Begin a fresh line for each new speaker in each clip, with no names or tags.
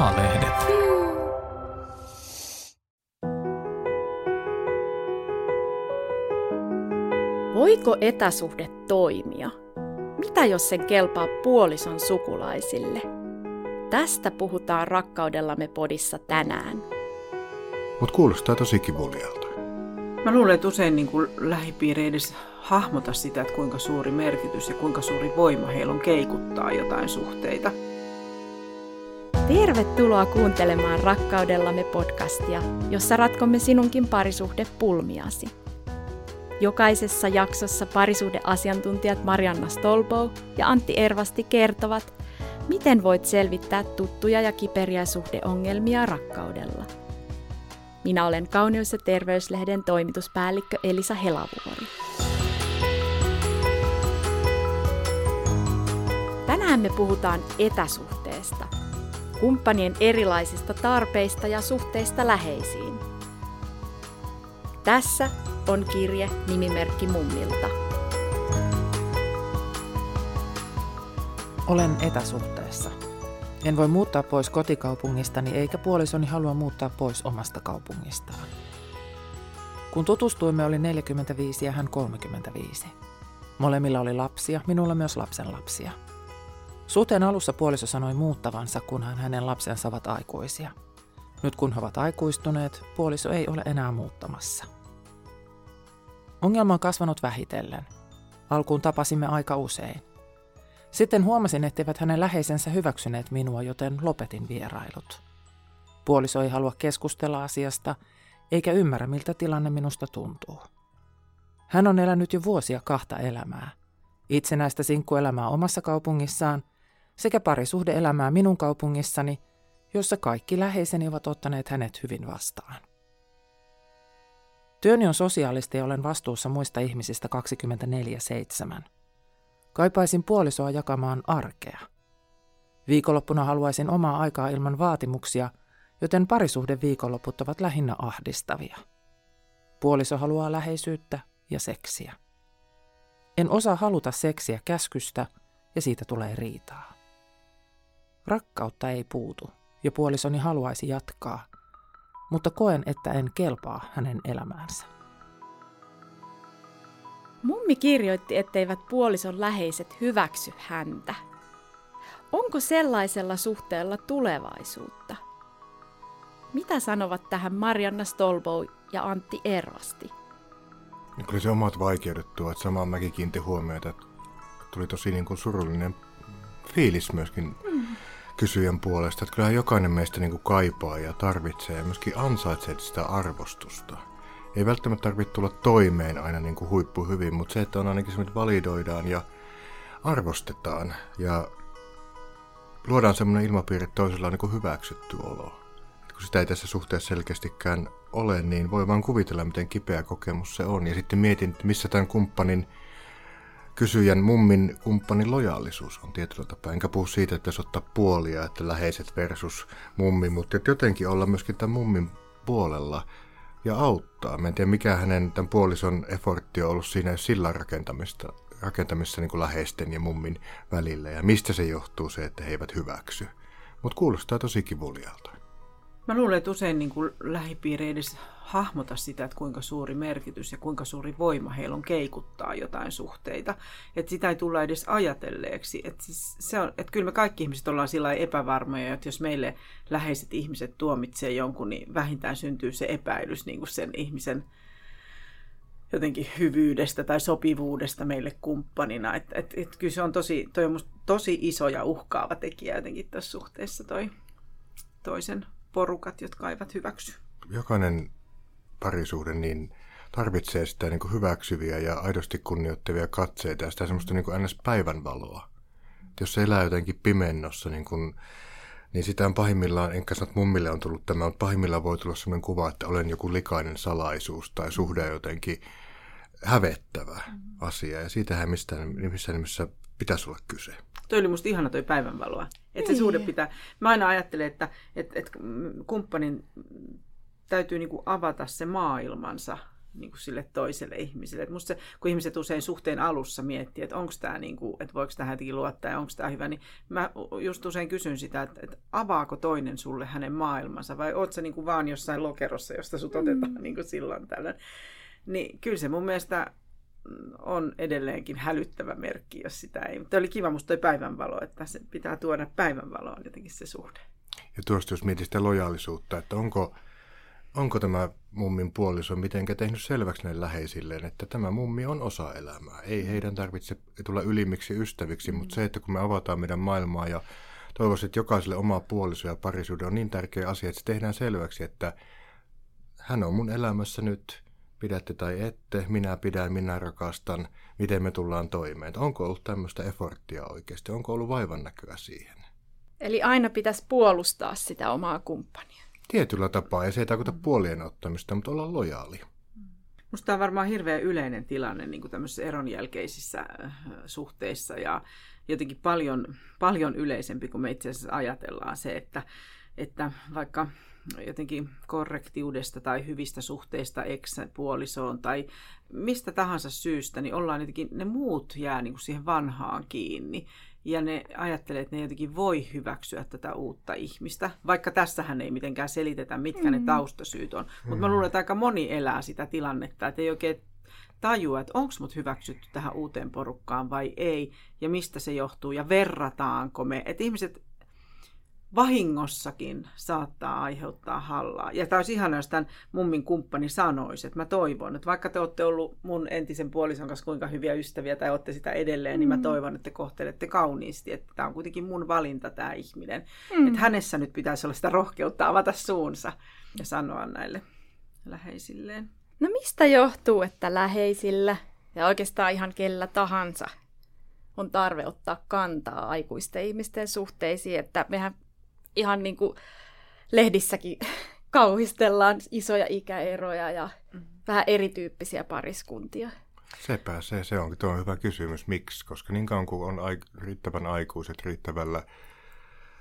A-lehdet.
Voiko etäsuhde toimia? Mitä jos sen kelpaa puolison sukulaisille? Tästä puhutaan rakkaudellamme podissa tänään.
Mutta kuulostaa tosi kivulialta.
Mä luulen, että usein niin kuin lähipiiri edes hahmota sitä, että kuinka suuri merkitys ja kuinka suuri voima heillä on keikuttaa jotain suhteita.
Tervetuloa kuuntelemaan Rakkaudellamme podcastia, jossa ratkomme sinunkin parisuhde pulmiasi. Jokaisessa jaksossa parisuhdeasiantuntijat Marianna Stolbow ja Antti Ervasti kertovat, miten voit selvittää tuttuja ja kiperiä suhdeongelmia rakkaudella. Minä olen Kauneus- ja terveyslehden toimituspäällikkö Elisa Helavuori. Tänään me puhutaan etäsuhteesta, kumppanien erilaisista tarpeista ja suhteista läheisiin. Tässä on kirje nimimerkki Mummilta.
Olen etäsuhteessa. En voi muuttaa pois kotikaupungistani eikä puolisoni halua muuttaa pois omasta kaupungistaan. Kun tutustuimme, oli 45 ja hän 35. Molemmilla oli lapsia, minulla myös lapsenlapsia. Suhteen alussa puoliso sanoi muuttavansa, kunhan hänen lapsensa ovat aikuisia. Nyt kun he ovat aikuistuneet, puoliso ei ole enää muuttamassa. Ongelma on kasvanut vähitellen. Alkuun tapasimme aika usein. Sitten huomasin, etteivät hänen läheisensä hyväksyneet minua, joten lopetin vierailut. Puoliso ei halua keskustella asiasta, eikä ymmärrä, miltä tilanne minusta tuntuu. Hän on elänyt jo vuosia kahta elämää. Itsenäistä sinkkuelämää omassa kaupungissaan sekä parisuhdeelämää minun kaupungissani, jossa kaikki läheiseni ovat ottaneet hänet hyvin vastaan. Työni on sosiaalista ja olen vastuussa muista ihmisistä 24-7. Kaipaisin puolisoa jakamaan arkea. Viikonloppuna haluaisin omaa aikaa ilman vaatimuksia, joten parisuhde viikonloput ovat lähinnä ahdistavia. Puoliso haluaa läheisyyttä ja seksiä. En osaa haluta seksiä käskystä ja siitä tulee riitaa. Rakkautta ei puutu ja puolisoni haluaisi jatkaa, mutta koen, että en kelpaa hänen elämäänsä.
Mummi kirjoitti, etteivät puolison läheiset hyväksy häntä. Onko sellaisella suhteella tulevaisuutta? Mitä sanovat tähän Marianna Stolbow ja Antti Ervasti?
Kyllä se omat vaikeudet tuo, että samaan mäkin kiinti huomiota, että tuli tosi niin kuin surullinen fiilis myöskin mm. kysyjän puolesta, että kyllä jokainen meistä niin kuin kaipaa ja tarvitsee ja myöskin ansaitsee sitä arvostusta ei välttämättä tarvitse tulla toimeen aina niin kuin huippu hyvin, mutta se, että on ainakin semmoinen, validoidaan ja arvostetaan ja luodaan semmoinen ilmapiiri, että toisella on niin kuin hyväksytty olo. Et kun sitä ei tässä suhteessa selkeästikään ole, niin voi vaan kuvitella, miten kipeä kokemus se on. Ja sitten mietin, että missä tämän kumppanin, kysyjän mummin kumppanin lojaalisuus on tietyllä tapaa. Enkä puhu siitä, että pitäisi ottaa puolia, että läheiset versus mummi, mutta että jotenkin olla myöskin tämän mummin puolella – ja auttaa. Mä en tiedä, mikä hänen tämän puolison effortti on ollut siinä sillan rakentamista, rakentamissa niin kuin läheisten ja mummin välillä. Ja mistä se johtuu se, että he eivät hyväksy. Mutta kuulostaa tosi kivulialta.
Mä luulen, että usein niin kuin lähipiiri edes hahmota sitä, että kuinka suuri merkitys ja kuinka suuri voima heillä on keikuttaa jotain suhteita. Että sitä ei tulla edes ajatelleeksi. Että siis se on, että kyllä me kaikki ihmiset ollaan sillä epävarmoja, että jos meille läheiset ihmiset tuomitsee jonkun, niin vähintään syntyy se epäilys niin kuin sen ihmisen jotenkin hyvyydestä tai sopivuudesta meille kumppanina. Että et, et kyllä se on tosi, toi on tosi iso ja uhkaava tekijä jotenkin tässä suhteessa toi toisen porukat, jotka eivät hyväksy.
Jokainen parisuhde niin tarvitsee sitä niin kuin hyväksyviä ja aidosti kunnioittavia katseita ja sitä semmoista niin kuin ns. päivänvaloa. Et jos se elää jotenkin pimennossa, niin, kuin, niin sitä on pahimmillaan, enkä sano, että mummille on tullut tämä, mutta pahimmillaan voi tulla sellainen kuva, että olen joku likainen salaisuus tai suhde jotenkin hävettävä asia. Ja siitähän mistään, missään nimessä pitäisi olla kyse.
Toi oli musta ihana toi päivänvaloa. Että se suhde pitää... Mä aina ajattelen, että, että, että kumppanin täytyy niin kuin avata se maailmansa niin kuin sille toiselle ihmiselle. Et musta se, kun ihmiset usein suhteen alussa miettii, että onko tämä, niin kuin, että voiko tähän jotenkin luottaa ja onko tämä hyvä, niin mä just usein kysyn sitä, että, että avaako toinen sulle hänen maailmansa vai oot sä niin kuin vaan jossain lokerossa, josta sut otetaan mm. niin kuin silloin tällöin. Niin kyllä se mun mielestä on edelleenkin hälyttävä merkki, jos sitä ei. Mutta oli kiva musta toi päivänvalo, että se pitää tuoda päivänvaloon jotenkin se suhde.
Ja tuosta jos mietit sitä lojaalisuutta, että onko, onko tämä mummin puoliso mitenkä tehnyt selväksi näille läheisilleen, että tämä mummi on osa elämää. Ei heidän tarvitse tulla ylimmiksi ystäviksi, mutta se, että kun me avataan meidän maailmaa ja toivoisin, että jokaiselle oma puoliso ja parisuuden on niin tärkeä asia, että se tehdään selväksi, että hän on mun elämässä nyt, pidätte tai ette, minä pidän, minä rakastan, miten me tullaan toimeen. Onko ollut tämmöistä efforttia oikeasti, onko ollut vaivan näköä siihen?
Eli aina pitäisi puolustaa sitä omaa kumppania.
Tietyllä tapaa, ja se ei tarkoita puolien ottamista, mutta olla lojaali.
Minusta tämä on varmaan hirveän yleinen tilanne niin kuin tämmöisissä eron jälkeisissä äh, suhteissa ja jotenkin paljon, paljon yleisempi kuin me itse asiassa ajatellaan se, että, että vaikka jotenkin korrektiudesta tai hyvistä suhteista ex-puolisoon tai mistä tahansa syystä, niin ollaan jotenkin, ne muut jää niin kuin siihen vanhaan kiinni ja ne ajattelee, että ne jotenkin voi hyväksyä tätä uutta ihmistä, vaikka tässähän ei mitenkään selitetä, mitkä mm. ne taustasyyt on. Mm. Mutta mä luulen, että aika moni elää sitä tilannetta, että ei oikein tajua, että onko mut hyväksytty tähän uuteen porukkaan vai ei, ja mistä se johtuu, ja verrataanko me. Että ihmiset vahingossakin saattaa aiheuttaa hallaa. Ja tämä olisi ihana, jos tämän mummin kumppani sanoisi, että mä toivon, että vaikka te olette ollut mun entisen puolison kanssa kuinka hyviä ystäviä tai olette sitä edelleen, mm. niin mä mm. toivon, että te kohtelette kauniisti, että tämä on kuitenkin mun valinta tämä ihminen. Mm. Että hänessä nyt pitäisi olla sitä rohkeutta avata suunsa ja sanoa näille läheisilleen.
No mistä johtuu, että läheisillä ja oikeastaan ihan kellä tahansa on tarve ottaa kantaa aikuisten ihmisten suhteisiin, että mehän ihan niin kuin lehdissäkin kauhistellaan isoja ikäeroja ja mm. vähän erityyppisiä pariskuntia.
Sepä se, se onkin tuo on hyvä kysymys. Miksi? Koska niin kauan kuin on ai- riittävän aikuiset, riittävällä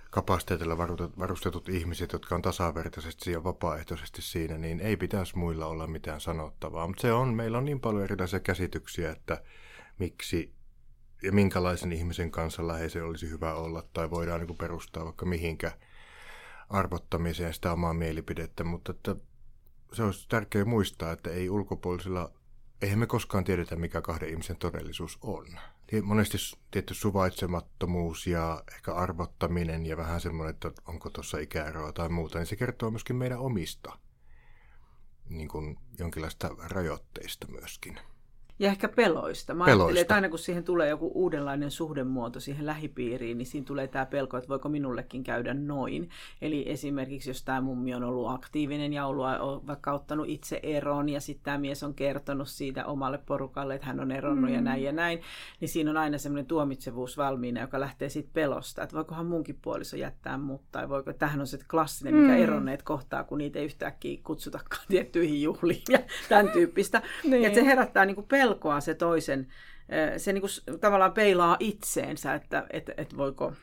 kapasiteetilla varustetut ihmiset, jotka on tasavertaisesti ja vapaaehtoisesti siinä, niin ei pitäisi muilla olla mitään sanottavaa. Mutta se on, meillä on niin paljon erilaisia käsityksiä, että miksi ja minkälaisen ihmisen kanssa läheisen olisi hyvä olla, tai voidaan niin perustaa vaikka mihinkä arvottamiseen sitä omaa mielipidettä, mutta että se olisi tärkeää muistaa, että ei ulkopuolisilla, eihän me koskaan tiedetä, mikä kahden ihmisen todellisuus on. Monesti tietty suvaitsemattomuus ja ehkä arvottaminen ja vähän semmoinen, että onko tuossa ikäeroa tai muuta, niin se kertoo myöskin meidän omista niin kuin jonkinlaista rajoitteista myöskin.
Ja ehkä peloista. Mä peloista. että aina kun siihen tulee joku uudenlainen suhdemuoto siihen lähipiiriin, niin siinä tulee tämä pelko, että voiko minullekin käydä noin. Eli esimerkiksi jos tämä mummi on ollut aktiivinen ja ollut vaikka ottanut itse eron ja sitten tämä mies on kertonut siitä omalle porukalle, että hän on eronnut mm. ja näin ja näin, niin siinä on aina semmoinen tuomitsevuus valmiina, joka lähtee siitä pelosta, että voikohan munkin puoliso jättää mut tai voiko, tähän on se klassinen, mikä mm. eronneet kohtaa, kun niitä ei yhtäkkiä kutsutakaan tiettyihin juhliin ja tämän tyyppistä. niin. Ja se herättää niin kuin pelkoa se toisen, se niin kuin tavallaan peilaa itseensä, että et, et voiko,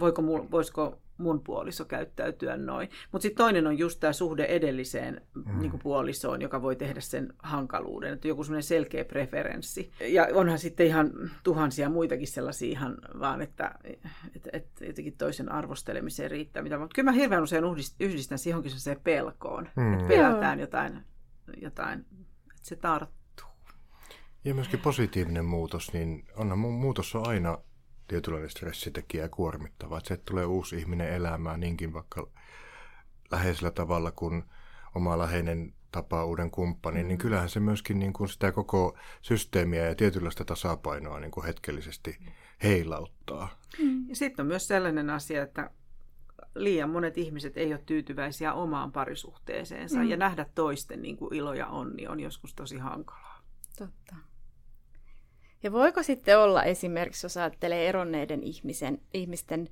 voiko, voisiko mun puoliso käyttäytyä noin. Mutta sitten toinen on just tämä suhde edelliseen mm. niin puolisoon, joka voi tehdä sen hankaluuden, että joku semmoinen selkeä preferenssi. Ja onhan sitten ihan tuhansia muitakin sellaisia ihan vaan, että, että, että jotenkin toisen arvostelemiseen riittää. Mitä. Mutta kyllä mä hirveän usein yhdistän siihen johonkin se pelkoon, mm. että pelätään jotain, jotain, että se tarttuu.
Ja myöskin positiivinen muutos, niin onhan muutos on aina tietynlainen stressitekijä ja kuormittava. Että se, että tulee uusi ihminen elämään niinkin vaikka läheisellä tavalla, kun oma läheinen tapaa uuden kumppanin, niin mm. niin kyllähän se myöskin niin kuin sitä koko systeemiä ja tietynlaista tasapainoa niin kuin hetkellisesti heilauttaa.
Mm. Sitten on myös sellainen asia, että liian monet ihmiset ei ole tyytyväisiä omaan parisuhteeseensa mm. ja nähdä toisten niin kuin ilo ja onni on joskus tosi hankalaa.
Totta. Ja voiko sitten olla esimerkiksi, jos ajattelee eronneiden ihmisen, ihmisten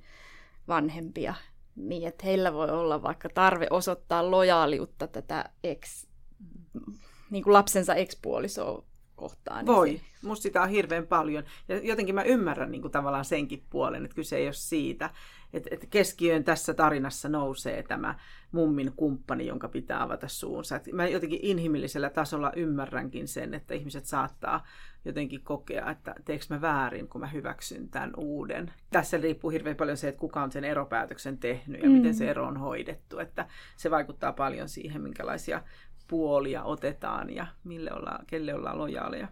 vanhempia, niin että heillä voi olla vaikka tarve osoittaa lojaaliutta tätä ex, niin kuin lapsensa ekspuolisoa kohtaan.
Voi.
Niin se...
Musta sitä on hirveän paljon. Ja jotenkin mä ymmärrän niin kuin tavallaan senkin puolen, että kyse ei ole siitä. Että, että keskiöön tässä tarinassa nousee tämä mummin kumppani, jonka pitää avata suunsa. Että mä jotenkin inhimillisellä tasolla ymmärränkin sen, että ihmiset saattaa jotenkin kokea, että teekö mä väärin, kun mä hyväksyn tämän uuden. Tässä riippuu hirveän paljon se, että kuka on sen eropäätöksen tehnyt ja mm. miten se ero on hoidettu. Että se vaikuttaa paljon siihen, minkälaisia puolia otetaan ja mille ollaan, kelle ollaan lojaaleja.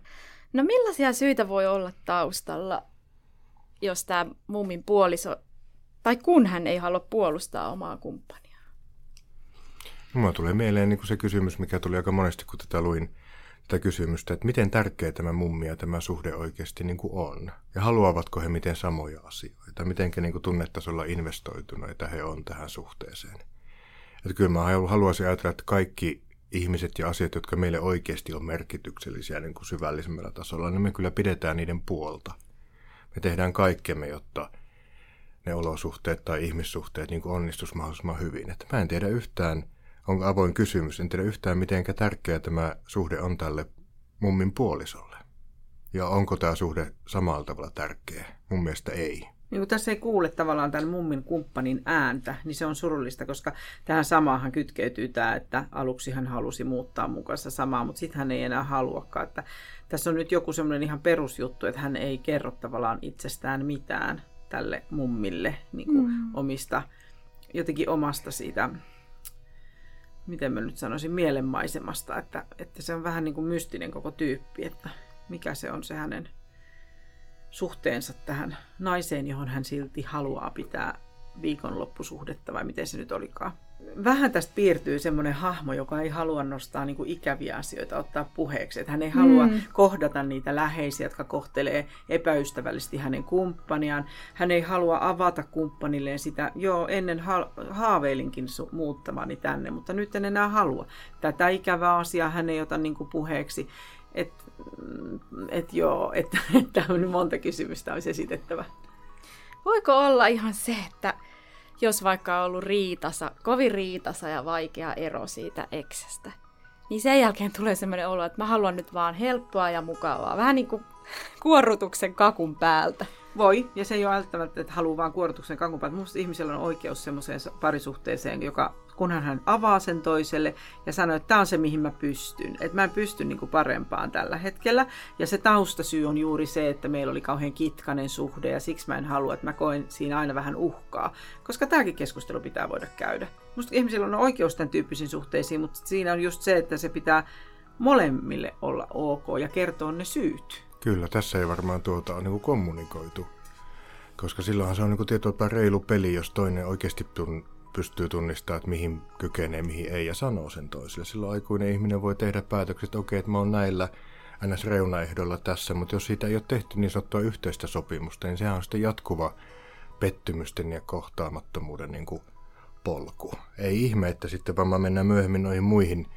No millaisia syitä voi olla taustalla, jos tämä mummin puoliso, tai kun hän ei halua puolustaa omaa kumppania?
Mulla tulee mieleen niin kuin se kysymys, mikä tuli aika monesti, kun tätä luin tätä kysymystä, että miten tärkeä tämä mummi ja tämä suhde oikeasti niin kuin on. Ja haluavatko he miten samoja asioita, miten niin kuin tunnetasolla investoituneita he on tähän suhteeseen. Että kyllä mä haluaisin ajatella, että kaikki ihmiset ja asiat, jotka meille oikeasti on merkityksellisiä niin kuin syvällisemmällä tasolla, niin me kyllä pidetään niiden puolta. Me tehdään kaikkemme, jotta ne olosuhteet tai ihmissuhteet niin kuin mahdollisimman hyvin. Että mä en tiedä yhtään, on avoin kysymys, en tiedä yhtään miten tärkeä tämä suhde on tälle mummin puolisolle. Ja onko tämä suhde samalla tavalla tärkeä? Mun mielestä ei
niin kun tässä ei kuule tavallaan tämän mummin kumppanin ääntä, niin se on surullista, koska tähän samaahan kytkeytyy tämä, että aluksi hän halusi muuttaa mukansa samaa, mutta sitten hän ei enää haluakaan. Että tässä on nyt joku semmoinen ihan perusjuttu, että hän ei kerro tavallaan itsestään mitään tälle mummille niin kuin mm. omista, jotenkin omasta siitä, miten mä nyt sanoisin, mielenmaisemasta, että, että se on vähän niin kuin mystinen koko tyyppi, että mikä se on se hänen suhteensa tähän naiseen, johon hän silti haluaa pitää viikonloppusuhdetta, vai miten se nyt olikaan. Vähän tästä piirtyy semmoinen hahmo, joka ei halua nostaa niin ikäviä asioita, ottaa puheeksi. Että hän ei halua mm. kohdata niitä läheisiä, jotka kohtelee epäystävällisesti hänen kumppaniaan. Hän ei halua avata kumppanilleen sitä, joo, ennen ha- haaveilinkin su- muuttamani tänne, mutta nyt en enää halua. Tätä ikävää asiaa hän ei ota niin puheeksi. Että et joo, että, että monta kysymystä olisi esitettävä.
Voiko olla ihan se, että jos vaikka on ollut riitasa, kovin riitasa ja vaikea ero siitä eksestä, niin sen jälkeen tulee sellainen olo, että mä haluan nyt vaan helppoa ja mukavaa. Vähän niin kuin kuorrutuksen kakun päältä.
Voi, ja se ei ole välttämättä, että haluaa vaan kuorrutuksen kakun päältä. Minusta ihmisellä on oikeus semmoiseen parisuhteeseen, joka kunhan hän avaa sen toiselle ja sanoo, että tämä on se, mihin mä pystyn. Että mä en pysty niin kuin parempaan tällä hetkellä. Ja se taustasyy on juuri se, että meillä oli kauhean kitkanen suhde ja siksi mä en halua, että mä koen siinä aina vähän uhkaa. Koska tämäkin keskustelu pitää voida käydä. Musta ihmisillä on oikeus tämän tyyppisiin suhteisiin, mutta siinä on just se, että se pitää molemmille olla ok ja kertoa ne syyt.
Kyllä, tässä ei varmaan tuota ole niin kuin kommunikoitu. Koska silloinhan se on niin tietyllä reilu peli, jos toinen oikeasti pystyy tunnistamaan, että mihin kykenee, mihin ei, ja sanoo sen toiselle. Silloin aikuinen ihminen voi tehdä päätökset, että okei, että mä oon näillä ns. reunaehdolla tässä, mutta jos siitä ei ole tehty niin sanottua yhteistä sopimusta, niin sehän on sitten jatkuva pettymysten ja kohtaamattomuuden niin kuin polku. Ei ihme, että sitten vaan mennään myöhemmin noihin muihin,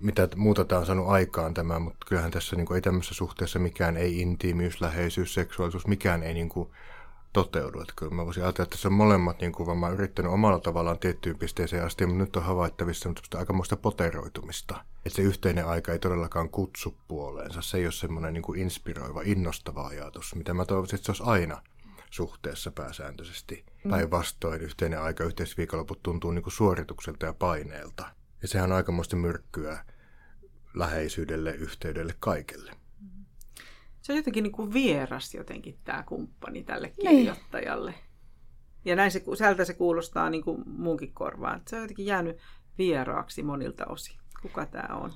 mitä muuta tämä on saanut aikaan tämä, mutta kyllähän tässä niin kuin, ei tämmöisessä suhteessa mikään ei intiimiys, läheisyys, seksuaalisuus, mikään ei niin kuin, toteudu. Että kyllä mä voisin ajatella, että se on molemmat niin kuin, mä yrittänyt omalla tavallaan tiettyyn pisteeseen asti, mutta nyt on havaittavissa aikamoista poteroitumista. Että se yhteinen aika ei todellakaan kutsu puoleensa. Se ei ole semmoinen niin kuin inspiroiva, innostava ajatus, mitä mä toivoisin, että se olisi aina suhteessa pääsääntöisesti. Mm. Päinvastoin yhteinen aika, yhteisviikonloput tuntuu niin kuin suoritukselta ja paineelta. Ja sehän on aikamoista myrkkyä läheisyydelle, yhteydelle, kaikelle
se on jotenkin niin kuin vieras jotenkin tämä kumppani tälle niin. kirjoittajalle. Niin. Ja näin se, sieltä se kuulostaa niin kuin muunkin korvaan. Se on jotenkin jäänyt vieraaksi monilta osin. Kuka tämä on?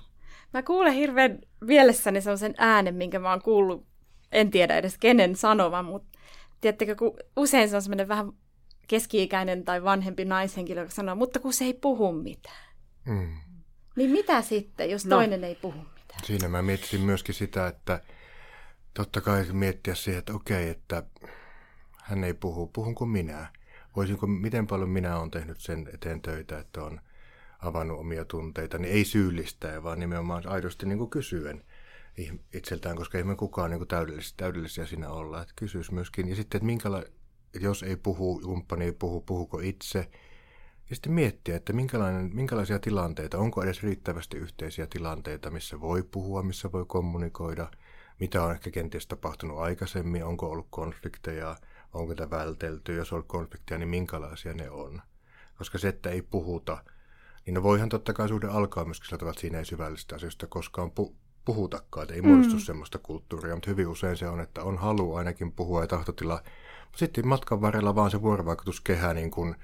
Mä kuulen hirveän mielessäni sellaisen äänen, minkä mä oon kuullut, en tiedä edes kenen sanovan, mutta tiedättekö, kun usein se on semmoinen vähän keski-ikäinen tai vanhempi naishenkilö, joka sanoo, mutta kun se ei puhu mitään. Mm. Niin mitä sitten, jos no, toinen ei puhu mitään?
Siinä mä miettisin myöskin sitä, että totta kai miettiä siihen, että okei, että hän ei puhu, puhunko minä? Voisinko, miten paljon minä olen tehnyt sen eteen töitä, että on avannut omia tunteita, niin ei syyllistää, vaan nimenomaan aidosti niin kuin kysyen itseltään, koska ei me kukaan niin kuin täydellisiä, täydellisiä siinä olla. Että kysyisi myöskin, ja sitten, että minkäla, jos ei puhu, kumppani ei puhu, puhuko itse, Ja sitten miettiä, että minkälainen, minkälaisia tilanteita, onko edes riittävästi yhteisiä tilanteita, missä voi puhua, missä voi kommunikoida, mitä on ehkä kenties tapahtunut aikaisemmin, onko ollut konflikteja, onko tätä vältelty, jos on ollut konflikteja, niin minkälaisia ne on. Koska se, että ei puhuta, niin no voihan totta kai suhde alkaa myöskin sillä että siinä ei syvällistä asioista koskaan pu- puhutakaan, että ei mm. muodostu semmoista kulttuuria, mutta hyvin usein se on, että on halu ainakin puhua ja tahtotila. Sitten matkan varrella vaan se vuorovaikutuskehä niin kuin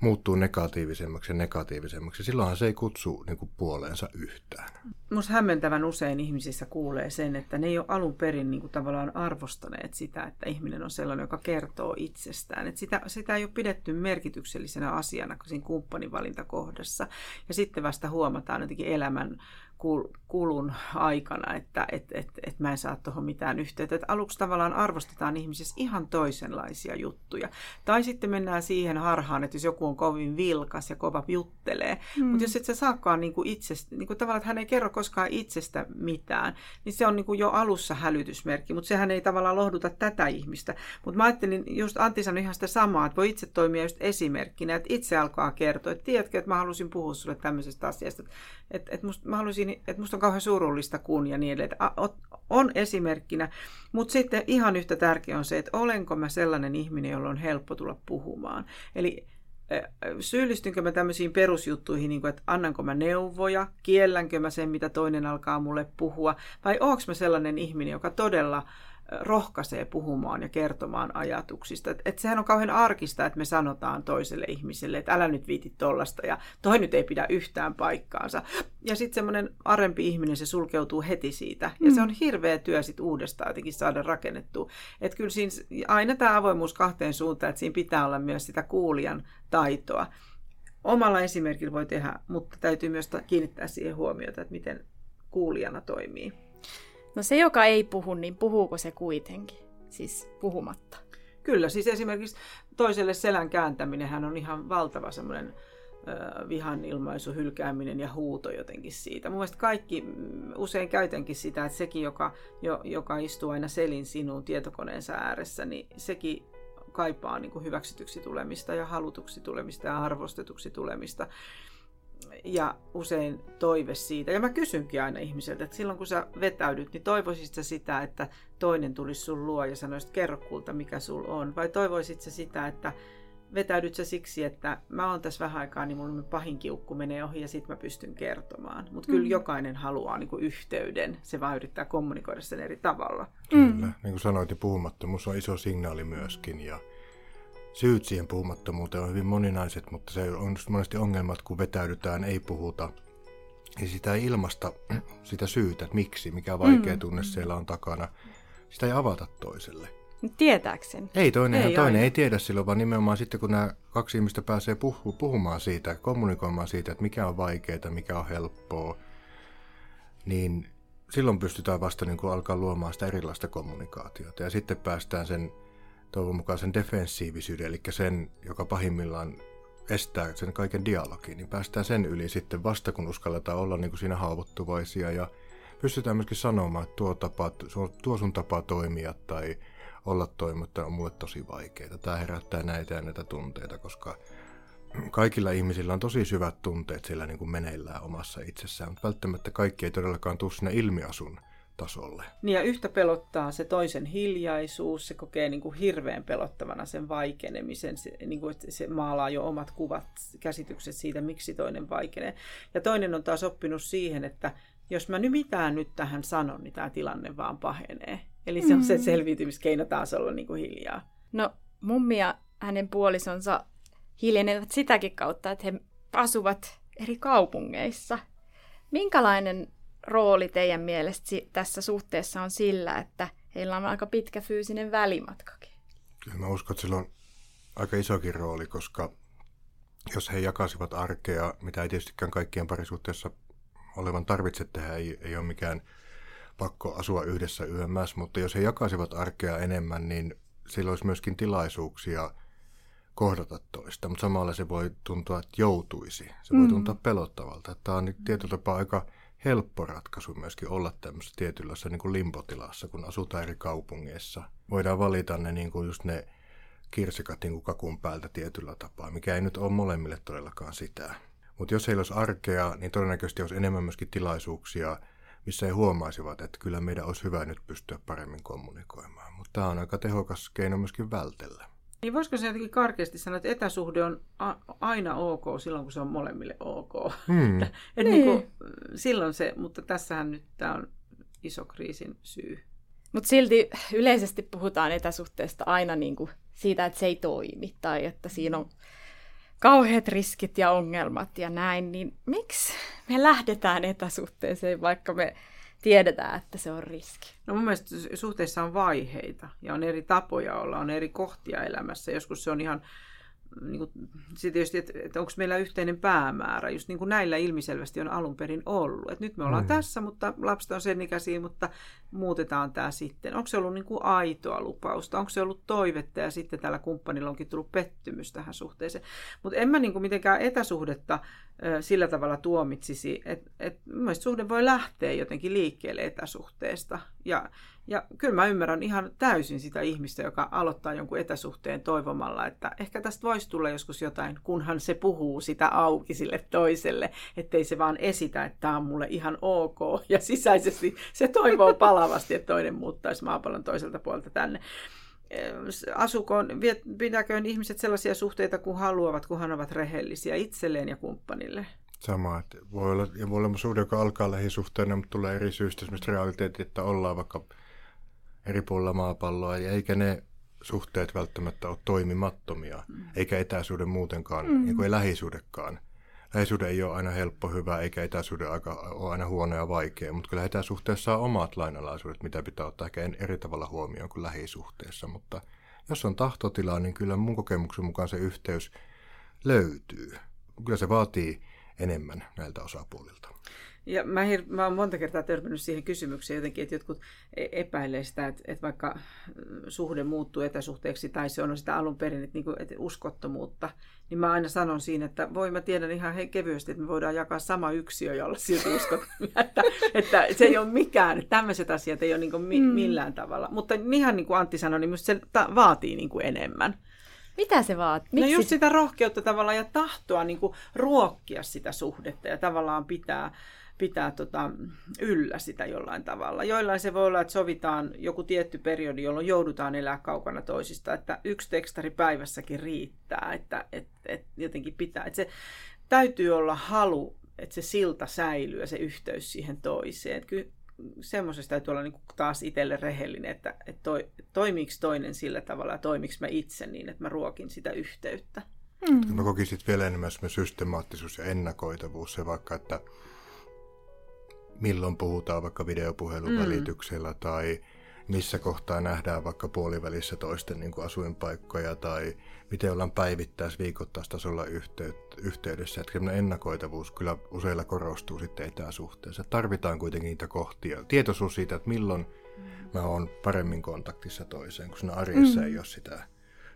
muuttuu negatiivisemmaksi ja negatiivisemmaksi. Silloinhan se ei kutsu niin kuin puoleensa yhtään.
Minusta hämmentävän usein ihmisissä kuulee sen, että ne ei ole alun perin niin kuin tavallaan arvostaneet sitä, että ihminen on sellainen, joka kertoo itsestään. Että sitä, sitä ei ole pidetty merkityksellisenä asiana siinä kumppanivalintakohdassa. Ja sitten vasta huomataan jotenkin elämän kulun aikana, että et, et, et mä en saa tuohon mitään yhteyttä. Et aluksi tavallaan arvostetaan ihmisissä ihan toisenlaisia juttuja. Tai sitten mennään siihen harhaan, että jos joku on kovin vilkas ja kova juttelee, mm. mutta jos et sä saakaan niinku itsestä, niinku tavallaan, että hän ei kerro koskaan itsestä mitään, niin se on niinku jo alussa hälytysmerkki, mutta sehän ei tavallaan lohduta tätä ihmistä. Mutta mä ajattelin, just Antti sanoi ihan sitä samaa, että voi itse toimia just esimerkkinä, että itse alkaa kertoa, että tiedätkö, että mä halusin puhua sulle tämmöisestä asiasta, että, että, musta, mä halusin niin, että musta on kauhean surullista kun ja niin edelleen. On esimerkkinä, mutta sitten ihan yhtä tärkeä on se, että olenko mä sellainen ihminen, jolla on helppo tulla puhumaan. Eli syyllistynkö mä tämmöisiin perusjuttuihin, niin kuin, että annanko mä neuvoja, kiellänkö mä sen, mitä toinen alkaa mulle puhua, vai onko mä sellainen ihminen, joka todella rohkaisee puhumaan ja kertomaan ajatuksista. Et, et sehän on kauhean arkista, että me sanotaan toiselle ihmiselle, että älä nyt viiti tollasta ja toi nyt ei pidä yhtään paikkaansa. Ja sitten semmoinen arempi ihminen, se sulkeutuu heti siitä. Ja mm. se on hirveä työ sitten uudestaan jotenkin saada rakennettua. Että kyllä siinä aina tämä avoimuus kahteen suuntaan, että siinä pitää olla myös sitä kuulijan taitoa. Omalla esimerkillä voi tehdä, mutta täytyy myös kiinnittää siihen huomiota, että miten kuulijana toimii.
No se, joka ei puhu, niin puhuuko se kuitenkin? Siis puhumatta.
Kyllä, siis esimerkiksi toiselle selän kääntäminen on ihan valtava semmoinen vihan ilmaisu, hylkääminen ja huuto jotenkin siitä. Mun mielestä kaikki, mm, usein käytänkin sitä, että sekin, joka, jo, joka istuu aina selin sinuun tietokoneensa ääressä, niin sekin kaipaa niin kuin hyväksytyksi tulemista ja halutuksi tulemista ja arvostetuksi tulemista ja usein toive siitä. Ja mä kysynkin aina ihmiseltä, että silloin kun sä vetäydyt, niin toivoisit sä sitä, että toinen tulisi sun luo ja sanoisi, että kerro kulta, mikä sul on. Vai toivoisit sä sitä, että vetäydyt sä siksi, että mä oon tässä vähän aikaa, niin mun pahin kiukku menee ohi ja sit mä pystyn kertomaan. Mutta kyllä mm. jokainen haluaa niin kuin yhteyden, se vaan yrittää kommunikoida sen eri tavalla.
Kyllä, mm. niin kuin sanoit, niin puhumattomuus on iso signaali myöskin ja syyt siihen puhumattomuuteen on hyvin moninaiset, mutta se on monesti ongelma, että kun vetäydytään, ei puhuta, ja sitä ei ilmasta sitä syytä, että miksi, mikä vaikea mm. tunne siellä on takana, sitä ei avata toiselle.
Tietääkseni.
Ei, toinen, ei, toinen ei tiedä silloin, vaan nimenomaan sitten, kun nämä kaksi ihmistä pääsee puhu, puhumaan siitä, kommunikoimaan siitä, että mikä on vaikeaa, mikä on helppoa, niin silloin pystytään vasta niin kuin alkaa luomaan sitä erilaista kommunikaatiota. Ja sitten päästään sen toivon mukaan sen defensiivisyyden, eli sen, joka pahimmillaan estää sen kaiken dialogin, niin päästään sen yli sitten vasta, kun uskalletaan olla niin kuin siinä haavoittuvaisia ja pystytään myöskin sanomaan, että tuo, tapa, tuo sun tapa toimia tai olla toimitta on mulle tosi vaikeaa. Tämä herättää näitä ja näitä tunteita, koska kaikilla ihmisillä on tosi syvät tunteet siellä niin kuin meneillään omassa itsessään, mutta välttämättä kaikki ei todellakaan tule sinne ilmiasun tasolle.
Niin ja yhtä pelottaa se toisen hiljaisuus, se kokee niin kuin hirveän pelottavana sen vaikenemisen, se, niin kuin, että se maalaa jo omat kuvat, käsitykset siitä, miksi toinen vaikenee. Ja toinen on taas oppinut siihen, että jos mä nyt mitään nyt tähän sanon, niin tämä tilanne vaan pahenee. Eli se on se mm. selviytymiskeino taas olla niin kuin hiljaa.
No mummi ja hänen puolisonsa hiljenevät sitäkin kautta, että he asuvat eri kaupungeissa. Minkälainen rooli teidän mielestä tässä suhteessa on sillä, että heillä on aika pitkä fyysinen välimatkakin?
Kyllä mä uskon, että sillä on aika isokin rooli, koska jos he jakasivat arkea, mitä ei tietystikään kaikkien parisuhteessa olevan tarvitse tehdä, ei, ei ole mikään pakko asua yhdessä yömmässä, mutta jos he jakasivat arkea enemmän, niin sillä olisi myöskin tilaisuuksia kohdata toista, mutta samalla se voi tuntua, että joutuisi. Se voi mm. tuntua pelottavalta. Tämä on tietyllä tapaa aika helppo ratkaisu myöskin olla tämmöisessä tietynlaisessa niin kuin limpotilassa, kun asutaan eri kaupungeissa. Voidaan valita ne, niin kuin just ne kirsikat niin kuin kakun päältä tietyllä tapaa, mikä ei nyt ole molemmille todellakaan sitä. Mutta jos ei olisi arkea, niin todennäköisesti olisi enemmän myöskin tilaisuuksia, missä he huomaisivat, että kyllä meidän olisi hyvä nyt pystyä paremmin kommunikoimaan. Mutta tämä on aika tehokas keino myöskin vältellä.
Niin voisiko se jotenkin karkeasti sanoa, että etäsuhde on a- aina ok silloin, kun se on molemmille ok.
Hmm.
Et
Niin.
niin kuin, silloin se, mutta tässähän nyt tämä on iso kriisin syy.
Mutta silti yleisesti puhutaan etäsuhteesta aina niin kuin siitä, että se ei toimi tai että siinä on kauheat riskit ja ongelmat ja näin, niin miksi me lähdetään etäsuhteeseen, vaikka me tiedetään, että se on riski?
No mun mielestä suhteessa on vaiheita ja on eri tapoja olla, on eri kohtia elämässä. Joskus se on ihan, niin kuin, se tietysti, että, että onko meillä yhteinen päämäärä, just niin kuin näillä ilmiselvästi on alun perin ollut. Että nyt me ollaan
Mm.
mm. tässä, mutta lapset on sen ikäisiä, mutta muutetaan tämä sitten. Onko se ollut niin kuin aitoa lupausta, onko se ollut toivetta ja sitten tällä kumppanilla onkin tullut pettymys tähän suhteeseen. Mutta en mä niin kuin mitenkään etäsuhdetta sillä tavalla tuomitsisi, että et, mielestäni suhde voi lähteä jotenkin liikkeelle etäsuhteesta. Ja, ja kyllä mä ymmärrän ihan täysin sitä ihmistä, joka aloittaa jonkun etäsuhteen toivomalla, että ehkä tästä voisi tulla joskus jotain, kunhan se puhuu sitä auki sille toiselle, ettei se vaan esitä, että tämä on mulle ihan ok. Ja sisäisesti se toivoo palavasti, että toinen muuttaisi maapallon toiselta puolelta tänne asukoon, viet- pidäköön ihmiset sellaisia suhteita kuin haluavat, kunhan ovat rehellisiä itselleen ja kumppanille.
Sama, että voi olla, ja voi olla suhde, joka alkaa lähisuhteena, mutta tulee eri syystä esimerkiksi realiteetti, että ollaan vaikka eri puolilla maapalloa, ja eikä ne suhteet välttämättä ole toimimattomia, mm. eikä etäisyyden muutenkaan, mm. niin kuin ei lähisuudekaan. Lähisuhde ei ole aina helppo, hyvä, eikä etäisuuden aika ole aina huono ja vaikea, mutta kyllä etäsuhteessa on omat lainalaisuudet, mitä pitää ottaa ehkä eri tavalla huomioon kuin lähisuhteessa, mutta jos on tahtotilaa, niin kyllä mun kokemuksen mukaan se yhteys löytyy. Kyllä se vaatii enemmän näiltä osapuolilta.
Ja mä, hir- mä oon monta kertaa törmännyt siihen kysymykseen jotenkin, että jotkut e- epäilee sitä, että, että vaikka mm, suhde muuttuu etäsuhteeksi tai se on sitä alun perin, että, niin kuin, että uskottomuutta, niin mä aina sanon siinä, että voi mä tiedän ihan he- kevyesti, että me voidaan jakaa sama yksiö ja olla silti uskottomia, että, että se ei ole mikään, että tämmöiset asiat ei ole niin kuin mi- millään tavalla. Mutta ihan niin kuin Antti sanoi, niin musta se ta- vaatii niin kuin enemmän.
Mitä se vaatii?
No just sitä rohkeutta tavallaan ja tahtoa niin kuin ruokkia sitä suhdetta ja tavallaan pitää, pitää tota, yllä sitä jollain tavalla. Joillain se voi olla, että sovitaan joku tietty periodi, jolloin joudutaan elää kaukana toisista, että yksi tekstari päivässäkin riittää, että et, et jotenkin pitää. Että se täytyy olla halu, että se silta säilyy ja se yhteys siihen toiseen. Että kyllä semmoisesta täytyy olla niin kuin taas itselle rehellinen, että, että toi, toimiiko toinen sillä tavalla ja toimiks mä itse niin, että mä ruokin sitä yhteyttä.
Mm. Mä kokisin vielä enemmän systemaattisuus ja ennakoitavuus, se vaikka, että milloin puhutaan vaikka videopuhelun mm. välityksellä tai missä kohtaa nähdään vaikka puolivälissä toisten niin kuin asuinpaikkoja tai miten ollaan päivittäis viikoittaistasolla yhteydessä. Että ennakoitavuus kyllä useilla korostuu sitten etäsuhteessa. Tarvitaan kuitenkin niitä kohtia. Tietoisuus siitä, että milloin mä oon paremmin kontaktissa toiseen, kun siinä arjessa mm. ei ole sitä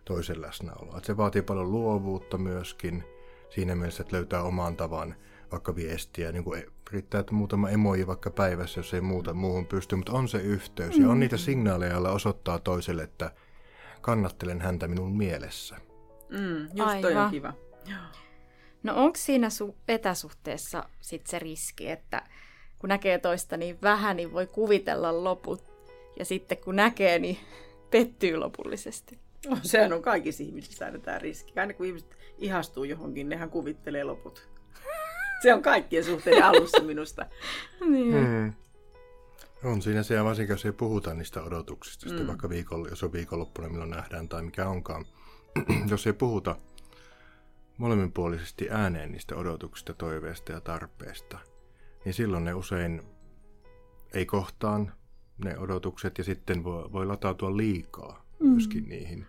toisen läsnäoloa. Että se vaatii paljon luovuutta myöskin siinä mielessä, että löytää oman tavan vaikka viestiä. Niin kuin riittää, että muutama emoji vaikka päivässä, jos ei muuta muuhun pysty, mutta on se yhteys. Ja on niitä signaaleja, joilla osoittaa toiselle, että kannattelen häntä minun mielessä.
Mm, just toi on
Aivan.
kiva.
No onko siinä su- etäsuhteessa sit se riski, että kun näkee toista niin vähän, niin voi kuvitella loput. Ja sitten kun näkee, niin pettyy lopullisesti.
No, sehän on kaikissa ihmisissä aina tämä riski. Aina kun ihmiset ihastuu johonkin, nehän kuvittelee loput. Se on kaikkien suhteiden alussa minusta.
Niin.
Hmm. On siinä se, ja varsinkin jos ei puhuta niistä odotuksista, sitten vaikka viikolla, jos on viikonloppuna, milloin nähdään tai mikä onkaan. jos ei puhuta molemminpuolisesti ääneen niistä odotuksista, toiveista ja tarpeista, niin silloin ne usein ei kohtaan ne odotukset ja sitten voi, voi latautua liikaa myöskin niihin.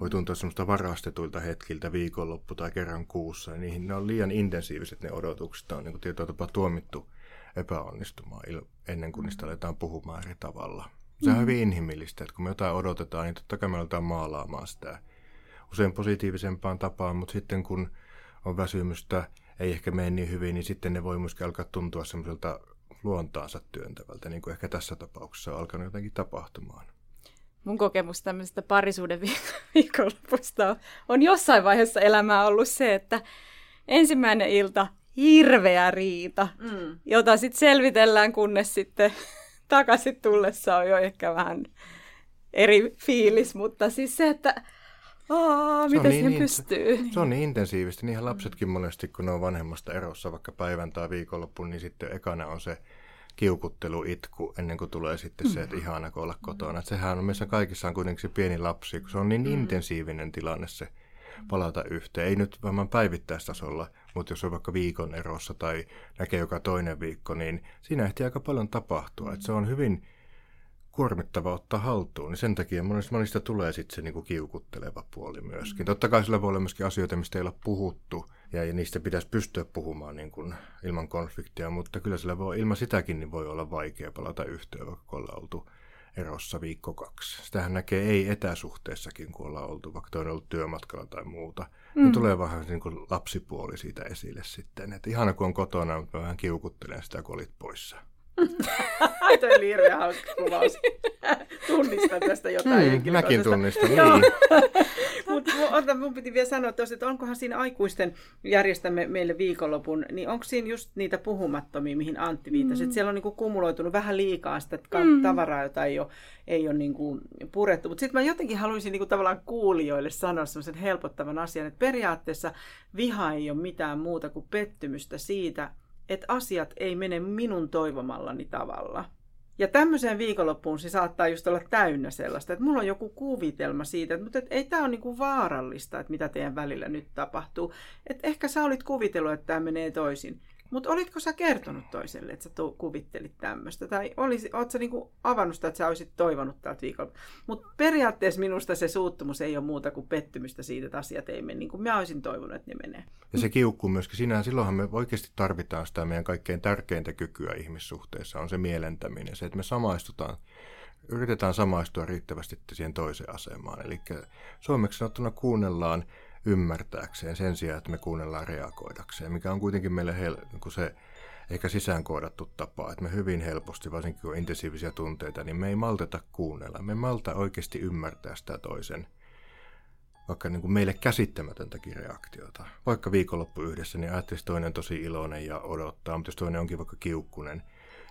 Voi tuntua semmoista varastetuilta hetkiltä viikonloppu tai kerran kuussa. Niihin ne on liian intensiiviset ne odotukset. Ne on niin tietyllä tapaa tuomittu epäonnistumaan ennen kuin niistä aletaan puhumaan eri tavalla. Se on hyvin inhimillistä, että kun me jotain odotetaan, niin totta kai me aletaan maalaamaan sitä usein positiivisempaan tapaan, mutta sitten kun on väsymystä, ei ehkä mene niin hyvin, niin sitten ne voi myöskin alkaa tuntua semmoiselta luontaansa työntävältä, niin kuin ehkä tässä tapauksessa on alkanut jotenkin tapahtumaan.
Mun kokemus tämmöisestä parisuuden viikonlopusta on jossain vaiheessa elämää ollut se, että ensimmäinen ilta hirveä riita, mm. jota sitten selvitellään, kunnes sitten takaisin tullessa on jo ehkä vähän eri fiilis, mutta siis se, että Aa, miten niin, siihen pystyy?
Se on niin intensiivistä. Niinhän lapsetkin monesti, kun ne on vanhemmasta erossa vaikka päivän tai viikonloppuun, niin sitten ekana on se kiukuttelu, itku, ennen kuin tulee sitten se, että ihana olla kotona. Että sehän on, meissä kaikissa on kuitenkin se pieni lapsi, kun se on niin mm. intensiivinen tilanne se palata yhteen. Ei nyt varmaan päivittäistasolla, mutta jos on vaikka viikon erossa tai näkee joka toinen viikko, niin siinä ehtii aika paljon tapahtua. Että se on hyvin kuormittava ottaa haltuun, niin sen takia monista, monista tulee sitten se niinku kiukutteleva puoli myöskin. Totta kai sillä voi olla myöskin asioita, mistä ei ole puhuttu, ja, ja niistä pitäisi pystyä puhumaan niin kuin ilman konfliktia, mutta kyllä sillä voi, ilman sitäkin niin voi olla vaikea palata yhteen, vaikka ollaan oltu erossa viikko kaksi. Sitähän näkee ei etäsuhteessakin, kun ollaan oltu, vaikka toinen on ollut työmatkalla tai muuta. Mm. Niin tulee vähän niin kuin lapsipuoli siitä esille sitten. Että ihana kun on kotona, mutta mä vähän kiukuttelen sitä, kun olit poissa.
Toi oli hirveän hauska kuvaus. Tunnistan tästä jotain
mm, Mäkin tunnistan, niin.
Mutta mun piti vielä sanoa tuossa, että onkohan siinä aikuisten järjestämme meille viikonlopun, niin onko siinä just niitä puhumattomia, mihin Antti viittasi, mm. että siellä on niinku kumuloitunut vähän liikaa sitä mm. tavaraa, jota ei ole, ei ole niinku purettu. Mutta sitten mä jotenkin haluaisin niinku tavallaan kuulijoille sanoa sellaisen helpottavan asian, että periaatteessa viha ei ole mitään muuta kuin pettymystä siitä, että asiat ei mene minun toivomallani tavalla. Ja tämmöiseen viikonloppuun se saattaa just olla täynnä sellaista, että mulla on joku kuvitelma siitä, että, mutta että ei tämä ole niin vaarallista, että mitä teidän välillä nyt tapahtuu. Että ehkä sä olit kuvitellut, että tämä menee toisin. Mutta olitko sä kertonut toiselle, että sä to- kuvittelit tämmöistä? Tai olisi, oot sä niinku avannut sitä, että sä olisit toivonut tältä viikolla? Mutta periaatteessa minusta se suuttumus ei ole muuta kuin pettymystä siitä, että asiat ei mene niin kuin mä olisin toivonut, että ne menee.
Ja se kiukkuu myöskin sinähän, silloinhan me oikeasti tarvitaan sitä meidän kaikkein tärkeintä kykyä ihmissuhteessa, on se mielentäminen, se, että me samaistutaan yritetään samaistua riittävästi siihen toiseen asemaan. Eli suomeksi sanottuna kuunnellaan ymmärtääkseen sen sijaan, että me kuunnellaan reagoidakseen, mikä on kuitenkin meille hel- niin se ehkä sisäänkoodattu tapa, että me hyvin helposti, varsinkin kun on intensiivisiä tunteita, niin me ei malteta kuunnella. Me malta oikeasti ymmärtää sitä toisen, vaikka niin kuin meille käsittämätöntäkin reaktiota. Vaikka viikonloppu yhdessä, niin ajattelisi toinen tosi iloinen ja odottaa, mutta jos toinen onkin vaikka kiukkunen,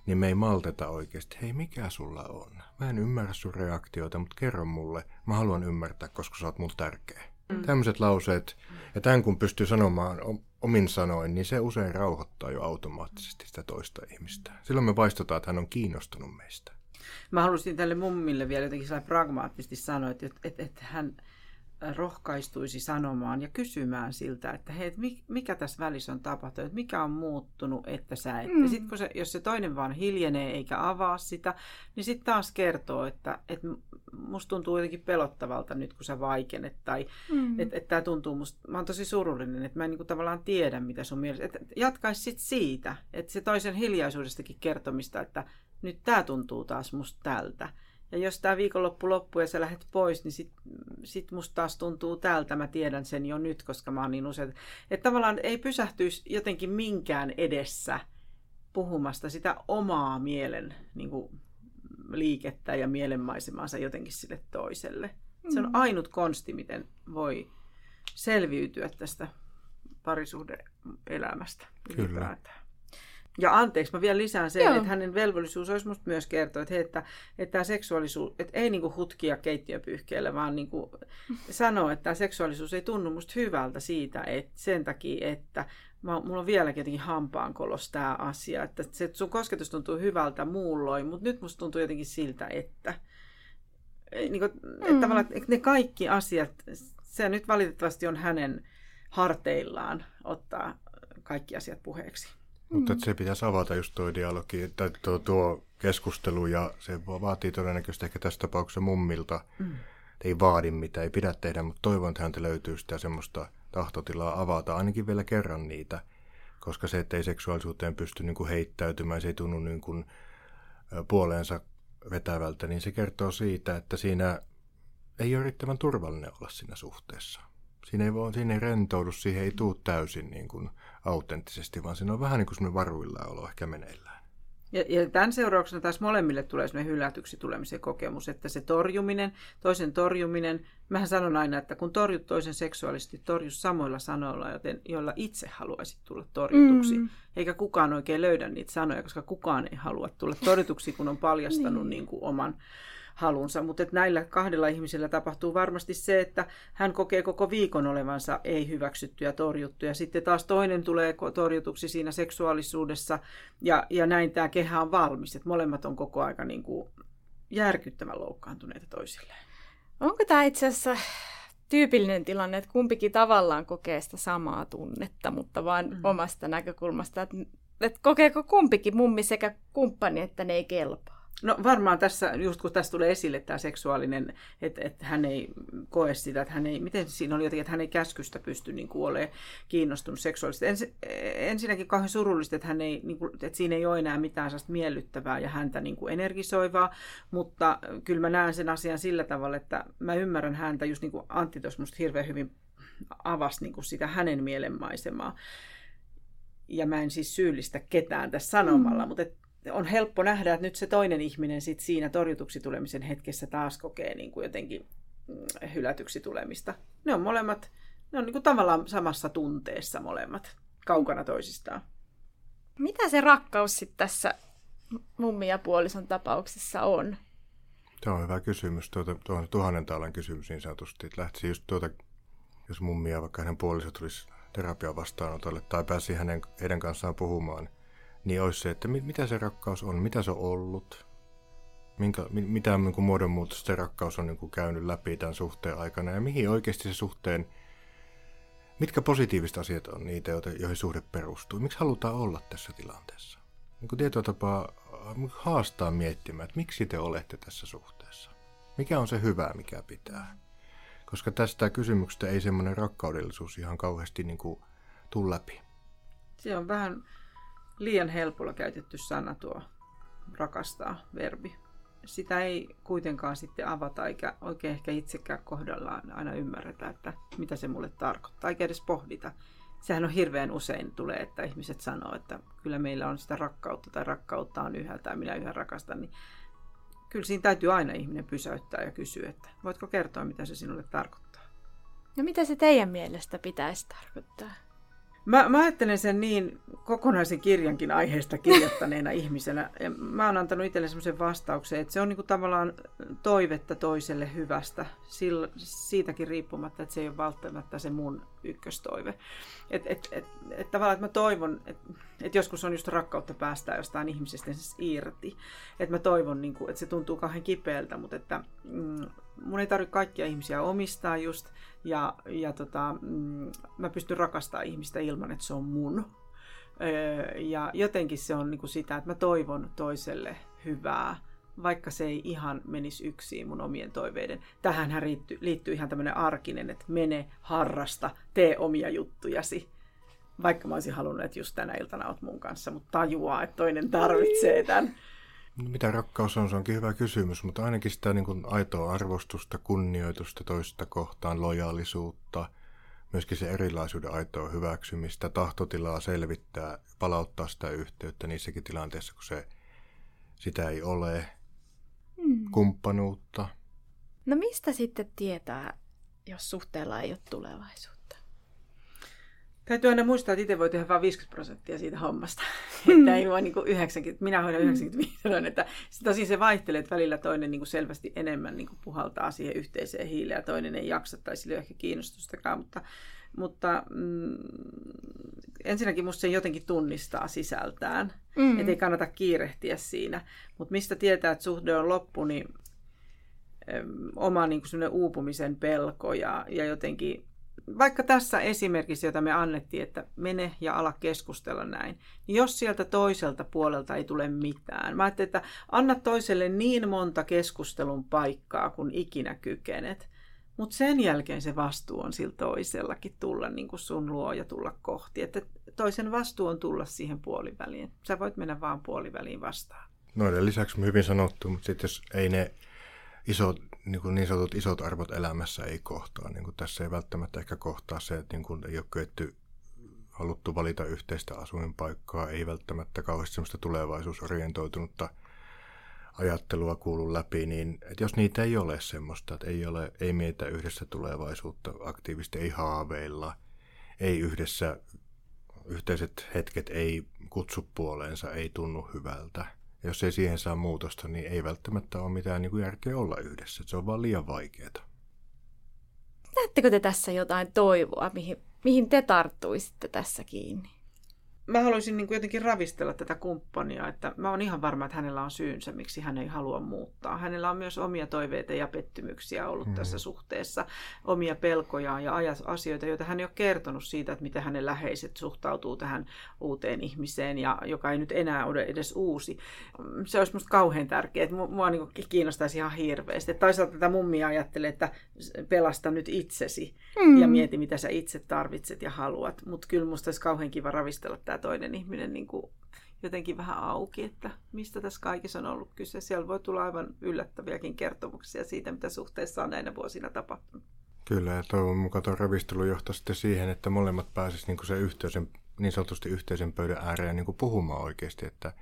niin me ei malteta oikeasti, hei mikä sulla on? Mä en ymmärrä sun reaktiota, mutta kerro mulle, mä haluan ymmärtää, koska sä oot mulle tärkeä. Mm. Tämmöiset lauseet, ja tämän kun pystyy sanomaan omin sanoin, niin se usein rauhoittaa jo automaattisesti sitä toista ihmistä. Silloin me vaistotaan, että hän on kiinnostunut meistä.
Mä halusin tälle mummille vielä jotenkin pragmaattisesti sanoa, että, että, että hän, rohkaistuisi sanomaan ja kysymään siltä, että hei, mikä tässä välissä on tapahtunut, mikä on muuttunut, että sä et. Mm. Ja sitten se, jos se toinen vaan hiljenee eikä avaa sitä, niin sitten taas kertoo, että, että musta tuntuu jotenkin pelottavalta nyt, kun sä vaikenet. Tai mm. että, että tämä tuntuu musta, mä oon tosi surullinen, että mä en niin kuin tavallaan tiedä, mitä sun mielestä. Että jatkaisi sitten siitä, että se toisen hiljaisuudestakin kertomista, että nyt tämä tuntuu taas musta tältä. Ja jos tämä viikonloppu loppuu ja sä lähdet pois, niin sit, sit musta taas tuntuu tältä. Mä tiedän sen jo nyt, koska mä oon niin usein. Että tavallaan ei pysähtyisi jotenkin minkään edessä puhumasta sitä omaa mielen niin kuin, liikettä ja mielenmaisemaansa jotenkin sille toiselle. Mm. Se on mm. ainut konsti, miten voi selviytyä tästä parisuhdeelämästä.
Kyllä. Ylipäätään.
Ja anteeksi, mä vielä lisään sen, Joo. että hänen velvollisuus olisi musta myös kertoa, että, he, että, että tämä seksuaalisuus, että ei niinku hutkia keittiöpyyhkeellä, vaan niinku sanoa, että tämä seksuaalisuus ei tunnu musta hyvältä siitä, että sen takia, että mä, mulla on vieläkin jotenkin hampaankolos tämä asia, että se, sun kosketus tuntuu hyvältä muulloin, mutta nyt musta tuntuu jotenkin siltä, että, niin kuin, mm. että, että ne kaikki asiat, se nyt valitettavasti on hänen harteillaan ottaa kaikki asiat puheeksi.
Mutta mm. se pitäisi avata just tuo dialogi, tai tuo, tuo keskustelu, ja se vaatii todennäköisesti ehkä tässä tapauksessa mummilta. Mm. Ei vaadi mitä, ei pidä tehdä, mutta toivon, että häntä löytyy sitä semmoista tahtotilaa avata ainakin vielä kerran niitä, koska se, että ei seksuaalisuuteen pysty niin kuin heittäytymään, se ei tunnu niin kuin puoleensa vetävältä, niin se kertoo siitä, että siinä ei ole riittävän turvallinen olla siinä suhteessa. Siinä ei, voi, siinä ei rentoudu, siihen ei tule täysin niin kuin autenttisesti, vaan siinä on vähän niin kuin semmoinen varuilla olo ehkä meneillään.
Ja, ja tämän seurauksena taas molemmille tulee sellainen hylätyksi tulemisen kokemus, että se torjuminen, toisen torjuminen, mähän sanon aina, että kun torjut toisen seksuaalisesti, torju samoilla sanoilla, joten, joilla itse haluaisit tulla torjutuksi. Mm. Eikä kukaan oikein löydä niitä sanoja, koska kukaan ei halua tulla torjutuksi, kun on paljastanut niin. Niin kuin oman halunsa. Mutta näillä kahdella ihmisellä tapahtuu varmasti se, että hän kokee koko viikon olevansa ei hyväksytty ja torjuttu. Ja sitten taas toinen tulee torjutuksi siinä seksuaalisuudessa ja, ja näin tämä kehä on valmis. Että molemmat on koko aika niin kuin järkyttävän loukkaantuneita toisilleen.
Onko tämä itse asiassa tyypillinen tilanne, että kumpikin tavallaan kokee sitä samaa tunnetta, mutta vaan mm. omasta näkökulmasta, että, että kokeeko kumpikin mummi sekä kumppani, että ne ei kelpaa?
No varmaan tässä, just kun tässä tulee esille tämä seksuaalinen, että, että hän ei koe sitä, että hän ei, miten siinä oli jotenkin, että hän ei käskystä pysty niin kuin olemaan kiinnostunut seksuaalisesti. Ens, ensinnäkin kauhean surullista, että, hän ei, niin kuin, että siinä ei ole enää mitään sellaista miellyttävää ja häntä niin kuin energisoivaa, mutta kyllä mä näen sen asian sillä tavalla, että mä ymmärrän häntä, just niin kuin Antti tuossa musta hirveän hyvin avasi niin kuin sitä hänen mielenmaisemaa. Ja mä en siis syyllistä ketään tässä sanomalla, mm. mutta et, on helppo nähdä, että nyt se toinen ihminen sit siinä torjutuksi tulemisen hetkessä taas kokee niin kuin jotenkin mm, hylätyksi tulemista. Ne on molemmat, ne on niin kuin tavallaan samassa tunteessa molemmat, kaukana toisistaan.
Mitä se rakkaus sitten tässä mummi ja puolison tapauksessa on?
Tämä on hyvä kysymys. Tuota, tuo on tuhannen taalan kysymys niin sanotusti. Että lähtisi just tuota, jos mummi ja vaikka hänen puoliso tulisi terapian vastaanotolle tai pääsi hänen, heidän kanssaan puhumaan – niin olisi se, että mitä se rakkaus on, mitä se on ollut, minkä, mitä niin kuin muodonmuutosta se rakkaus on niin kuin käynyt läpi tämän suhteen aikana ja mihin oikeasti se suhteen, mitkä positiiviset asiat on niitä, joihin suhde perustuu. Miksi halutaan olla tässä tilanteessa? Niin kuin tietyllä tapaa äh, haastaa miettimään, että miksi te olette tässä suhteessa. Mikä on se hyvä, mikä pitää. Koska tästä kysymyksestä ei semmoinen rakkaudellisuus ihan kauheasti niin kuin tule läpi.
Se on vähän liian helpolla käytetty sana tuo rakastaa verbi. Sitä ei kuitenkaan sitten avata eikä oikein ehkä itsekään kohdallaan aina ymmärretä, että mitä se mulle tarkoittaa, eikä edes pohdita. Sehän on hirveän usein tulee, että ihmiset sanoo, että kyllä meillä on sitä rakkautta tai rakkautta on yhä tai minä yhä rakastan, niin kyllä siinä täytyy aina ihminen pysäyttää ja kysyä, että voitko kertoa, mitä se sinulle tarkoittaa.
No mitä se teidän mielestä pitäisi tarkoittaa?
Mä, mä ajattelen sen niin kokonaisen kirjankin aiheesta kirjoittaneena ihmisenä. Mä oon antanut itselle sellaisen vastauksen, että se on niinku tavallaan toivetta toiselle hyvästä, sillä, siitäkin riippumatta, että se ei ole välttämättä se mun ykköstoive. Et, et, et, et tavallaan, että mä toivon, että et joskus on just rakkautta päästää jostain ihmisestä siis irti. Että mä toivon, niinku, että se tuntuu kauhean kipeältä, mutta että mm, mun ei tarvitse kaikkia ihmisiä omistaa just, ja, ja tota, mm, mä pystyn rakastamaan ihmistä ilman, että se on mun. Öö, ja jotenkin se on niin kuin sitä, että mä toivon toiselle hyvää, vaikka se ei ihan menisi yksin mun omien toiveiden. Tähän liittyy, liittyy ihan tämmöinen arkinen, että mene, harrasta, tee omia juttujasi. Vaikka mä olisin halunnut, että just tänä iltana oot mun kanssa, mutta tajuaa, että toinen tarvitsee tämän.
Mitä rakkaus on, se onkin hyvä kysymys, mutta ainakin sitä niin kuin aitoa arvostusta, kunnioitusta toista kohtaan, lojaalisuutta, myöskin se erilaisuuden aitoa hyväksymistä, tahtotilaa selvittää, palauttaa sitä yhteyttä niissäkin tilanteissa, kun se, sitä ei ole. Kumppanuutta.
No mistä sitten tietää, jos suhteella ei ole tulevaisuutta?
Täytyy aina muistaa, että itse voi tehdä vain 50 prosenttia siitä hommasta. että ei voi niin 90, minä hoidan 95, mm. että tosin se vaihtelee, että välillä toinen niin kuin selvästi enemmän niin kuin puhaltaa siihen yhteiseen hiileen ja toinen ei jaksa tai sillä ei ole ehkä kiinnostustakaan, mutta, mutta mm, ensinnäkin musta se jotenkin tunnistaa sisältään, mm. että ei kannata kiirehtiä siinä. Mutta mistä tietää, että suhde on loppu, niin oma niin kuin uupumisen pelko ja, ja jotenkin vaikka tässä esimerkissä, jota me annettiin, että mene ja ala keskustella näin, niin jos sieltä toiselta puolelta ei tule mitään, mä ajattelin, että anna toiselle niin monta keskustelun paikkaa, kun ikinä kykenet, mutta sen jälkeen se vastuu on sillä toisellakin tulla niin kuin sun luo ja tulla kohti. Että toisen vastuu on tulla siihen puoliväliin. Sä voit mennä vaan puoliväliin vastaan.
Noiden lisäksi hyvin sanottu, mutta sitten jos ei ne isot niin, kuin niin sanotut isot arvot elämässä ei kohtaa. Niin kuin tässä ei välttämättä ehkä kohtaa se, että niin kuin ei ole kyetty haluttu valita yhteistä asuinpaikkaa, ei välttämättä kauheasti sellaista tulevaisuusorientoitunutta ajattelua kuulu läpi, niin että jos niitä ei ole semmoista, että ei, ole, ei mietitä yhdessä tulevaisuutta aktiivisesti, ei haaveilla, ei yhdessä, yhteiset hetket ei kutsu puoleensa, ei tunnu hyvältä. Ja jos ei siihen saa muutosta, niin ei välttämättä ole mitään niin kuin järkeä olla yhdessä. Se on vaan liian vaikeaa.
Näettekö te tässä jotain toivoa, mihin, mihin te tarttuisitte tässä kiinni?
Mä haluaisin niin kuin jotenkin ravistella tätä kumppania, että mä oon ihan varma, että hänellä on syynsä, miksi hän ei halua muuttaa. Hänellä on myös omia toiveita ja pettymyksiä ollut mm. tässä suhteessa, omia pelkojaan ja asioita, joita hän ei ole kertonut siitä, että miten hänen läheiset suhtautuu tähän uuteen ihmiseen, ja joka ei nyt enää ole edes uusi. Se olisi musta kauhean tärkeää, että mua niin kiinnostaisi ihan hirveästi. Että toisaalta tätä mummia ajattelee, että pelasta nyt itsesi mm. ja mieti, mitä sä itse tarvitset ja haluat. Mutta kyllä musta olisi kauhean kiva ravistella tämä toinen ihminen niin kuin jotenkin vähän auki, että mistä tässä kaikissa on ollut kyse. Siellä voi tulla aivan yllättäviäkin kertomuksia siitä, mitä suhteessa on näinä vuosina tapahtunut.
Kyllä, ja toivon mukaan tuo ravistelu johtaa sitten siihen, että molemmat pääsisivät niin se yhteisen, niin sanotusti yhteisen pöydän ääreen niin puhumaan oikeasti, että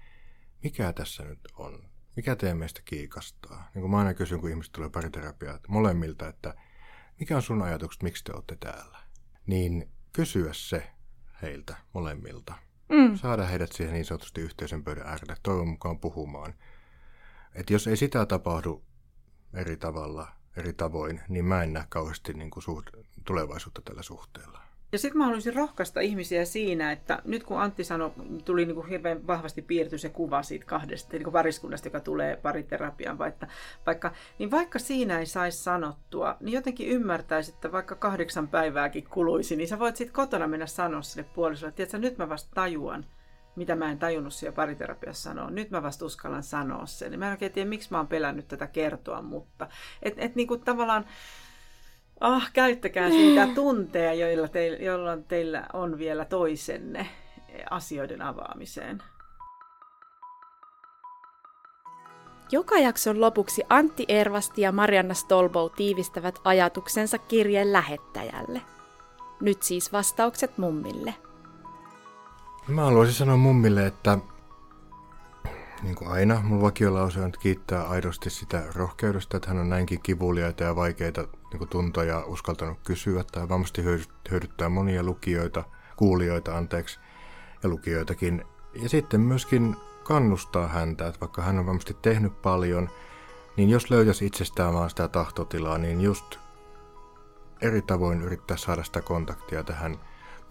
mikä tässä nyt on, mikä teidän meistä kiikastaa. Niin kuin mä aina kysyn, kun ihmiset tulee pariterapiaa molemmilta, että mikä on sun ajatukset, miksi te olette täällä. Niin kysyä se heiltä molemmilta mm. saada heidät siihen niin sanotusti yhteisen pöydän äärelle, toivon mukaan puhumaan. Että jos ei sitä tapahdu eri tavalla, eri tavoin, niin mä en näe kauheasti niin kuin suht- tulevaisuutta tällä suhteella.
Ja sitten mä haluaisin rohkaista ihmisiä siinä, että nyt kun Antti sanoi, tuli niin kuin hirveän vahvasti piirty se kuva siitä kahdesta niin kuin pariskunnasta, joka tulee pariterapiaan, vaikka, vaikka, niin vaikka siinä ei saisi sanottua, niin jotenkin ymmärtäisi, että vaikka kahdeksan päivääkin kuluisi, niin sä voit sitten kotona mennä sanoa sille puolisolle, että tiedätkö, nyt mä vasta tajuan, mitä mä en tajunnut siellä pariterapiassa sanoa. Nyt mä vasta uskallan sanoa sen. Mä en oikein tiedä, miksi mä oon pelännyt tätä kertoa, mutta et, et niin kuin tavallaan Ah, käyttäkää siitä tunteja, joilla teillä, jolloin teillä on vielä toisenne asioiden avaamiseen.
Joka jakson lopuksi Antti Ervasti ja Marianna Stolbow tiivistävät ajatuksensa kirjeen lähettäjälle. Nyt siis vastaukset mummille.
Mä haluaisin sanoa mummille, että niin kuin aina, mun vakiolause on kiittää aidosti sitä rohkeudesta, että hän on näinkin kivuliaita ja vaikeita niin kuin tuntoja uskaltanut kysyä. Tai varmasti hyödyttää monia lukijoita, kuulijoita anteeksi, ja lukijoitakin. Ja sitten myöskin kannustaa häntä, että vaikka hän on varmasti tehnyt paljon, niin jos löytäisi itsestään vaan sitä tahtotilaa, niin just eri tavoin yrittää saada sitä kontaktia tähän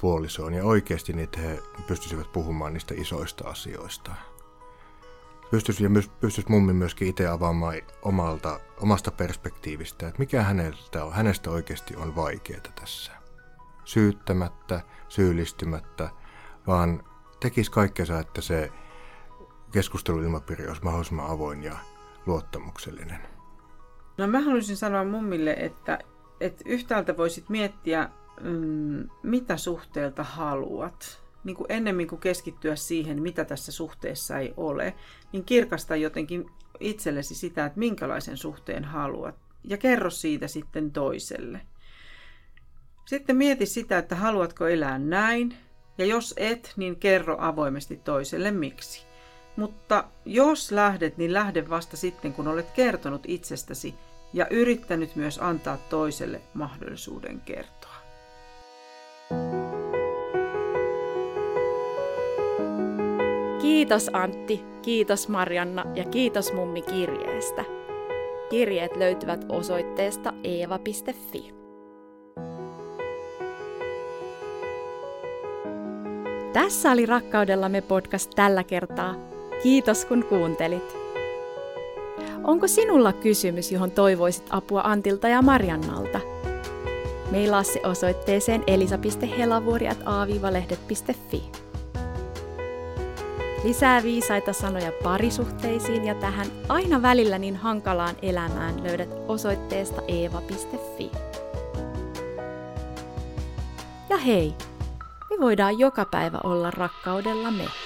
puolisoon ja oikeasti niitä he pystyisivät puhumaan niistä isoista asioista pystyisi, ja myös, pystyisi mummi myöskin itse avaamaan omalta, omasta perspektiivistä, että mikä häneltä on, hänestä oikeasti on vaikeaa tässä. Syyttämättä, syyllistymättä, vaan tekisi kaikkensa, että se keskusteluilmapiiri olisi mahdollisimman avoin ja luottamuksellinen.
No mä haluaisin sanoa mummille, että, että yhtäältä voisit miettiä, mm, mitä suhteelta haluat niin kuin ennemmin kuin keskittyä siihen, mitä tässä suhteessa ei ole, niin kirkasta jotenkin itsellesi sitä, että minkälaisen suhteen haluat. Ja kerro siitä sitten toiselle. Sitten mieti sitä, että haluatko elää näin, ja jos et, niin kerro avoimesti toiselle miksi. Mutta jos lähdet, niin lähde vasta sitten, kun olet kertonut itsestäsi ja yrittänyt myös antaa toiselle mahdollisuuden kertoa.
Kiitos Antti, kiitos Marianna ja kiitos mummi kirjeestä. Kirjeet löytyvät osoitteesta eeva.fi. Tässä oli Rakkaudellamme podcast tällä kertaa. Kiitos kun kuuntelit. Onko sinulla kysymys, johon toivoisit apua Antilta ja Mariannalta? Meillä se osoitteeseen elisa.helavuori.aavivalehdet.fi. Lisää viisaita sanoja parisuhteisiin ja tähän aina välillä niin hankalaan elämään löydät osoitteesta eeva.fi. Ja hei, me voidaan joka päivä olla rakkaudella me.